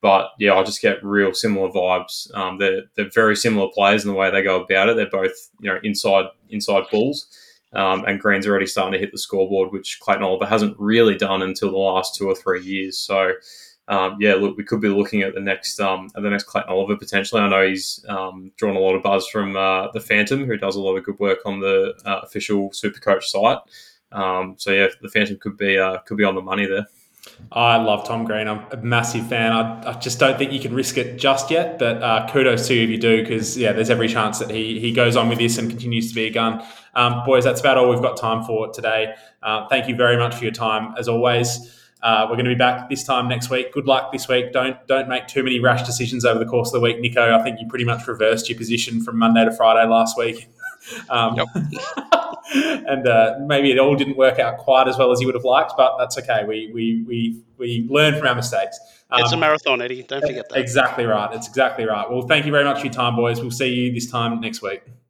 But yeah, I just get real similar vibes. Um, they're they're very similar players in the way they go about it. They're both you know inside inside bulls, um, and Green's already starting to hit the scoreboard, which Clayton Oliver hasn't really done until the last two or three years. So um, yeah, look, we could be looking at the next um, at the next Clayton Oliver potentially. I know he's um, drawn a lot of buzz from uh, the Phantom, who does a lot of good work on the uh, official Supercoach site. Um, so yeah, the Phantom could be uh, could be on the money there. I love Tom Green. I'm a massive fan. I, I just don't think you can risk it just yet, but uh, kudos to you if you do, because yeah, there's every chance that he he goes on with this and continues to be a gun. Um, boys, that's about all we've got time for today. Uh, thank you very much for your time, as always. Uh, we're going to be back this time next week. Good luck this week. Don't don't make too many rash decisions over the course of the week, Nico. I think you pretty much reversed your position from Monday to Friday last week. Um, yep. and uh, maybe it all didn't work out quite as well as you would have liked, but that's okay. We we we we learn from our mistakes. Um, it's a um, marathon, Eddie. Don't forget that. Exactly right. It's exactly right. Well, thank you very much for your time, boys. We'll see you this time next week.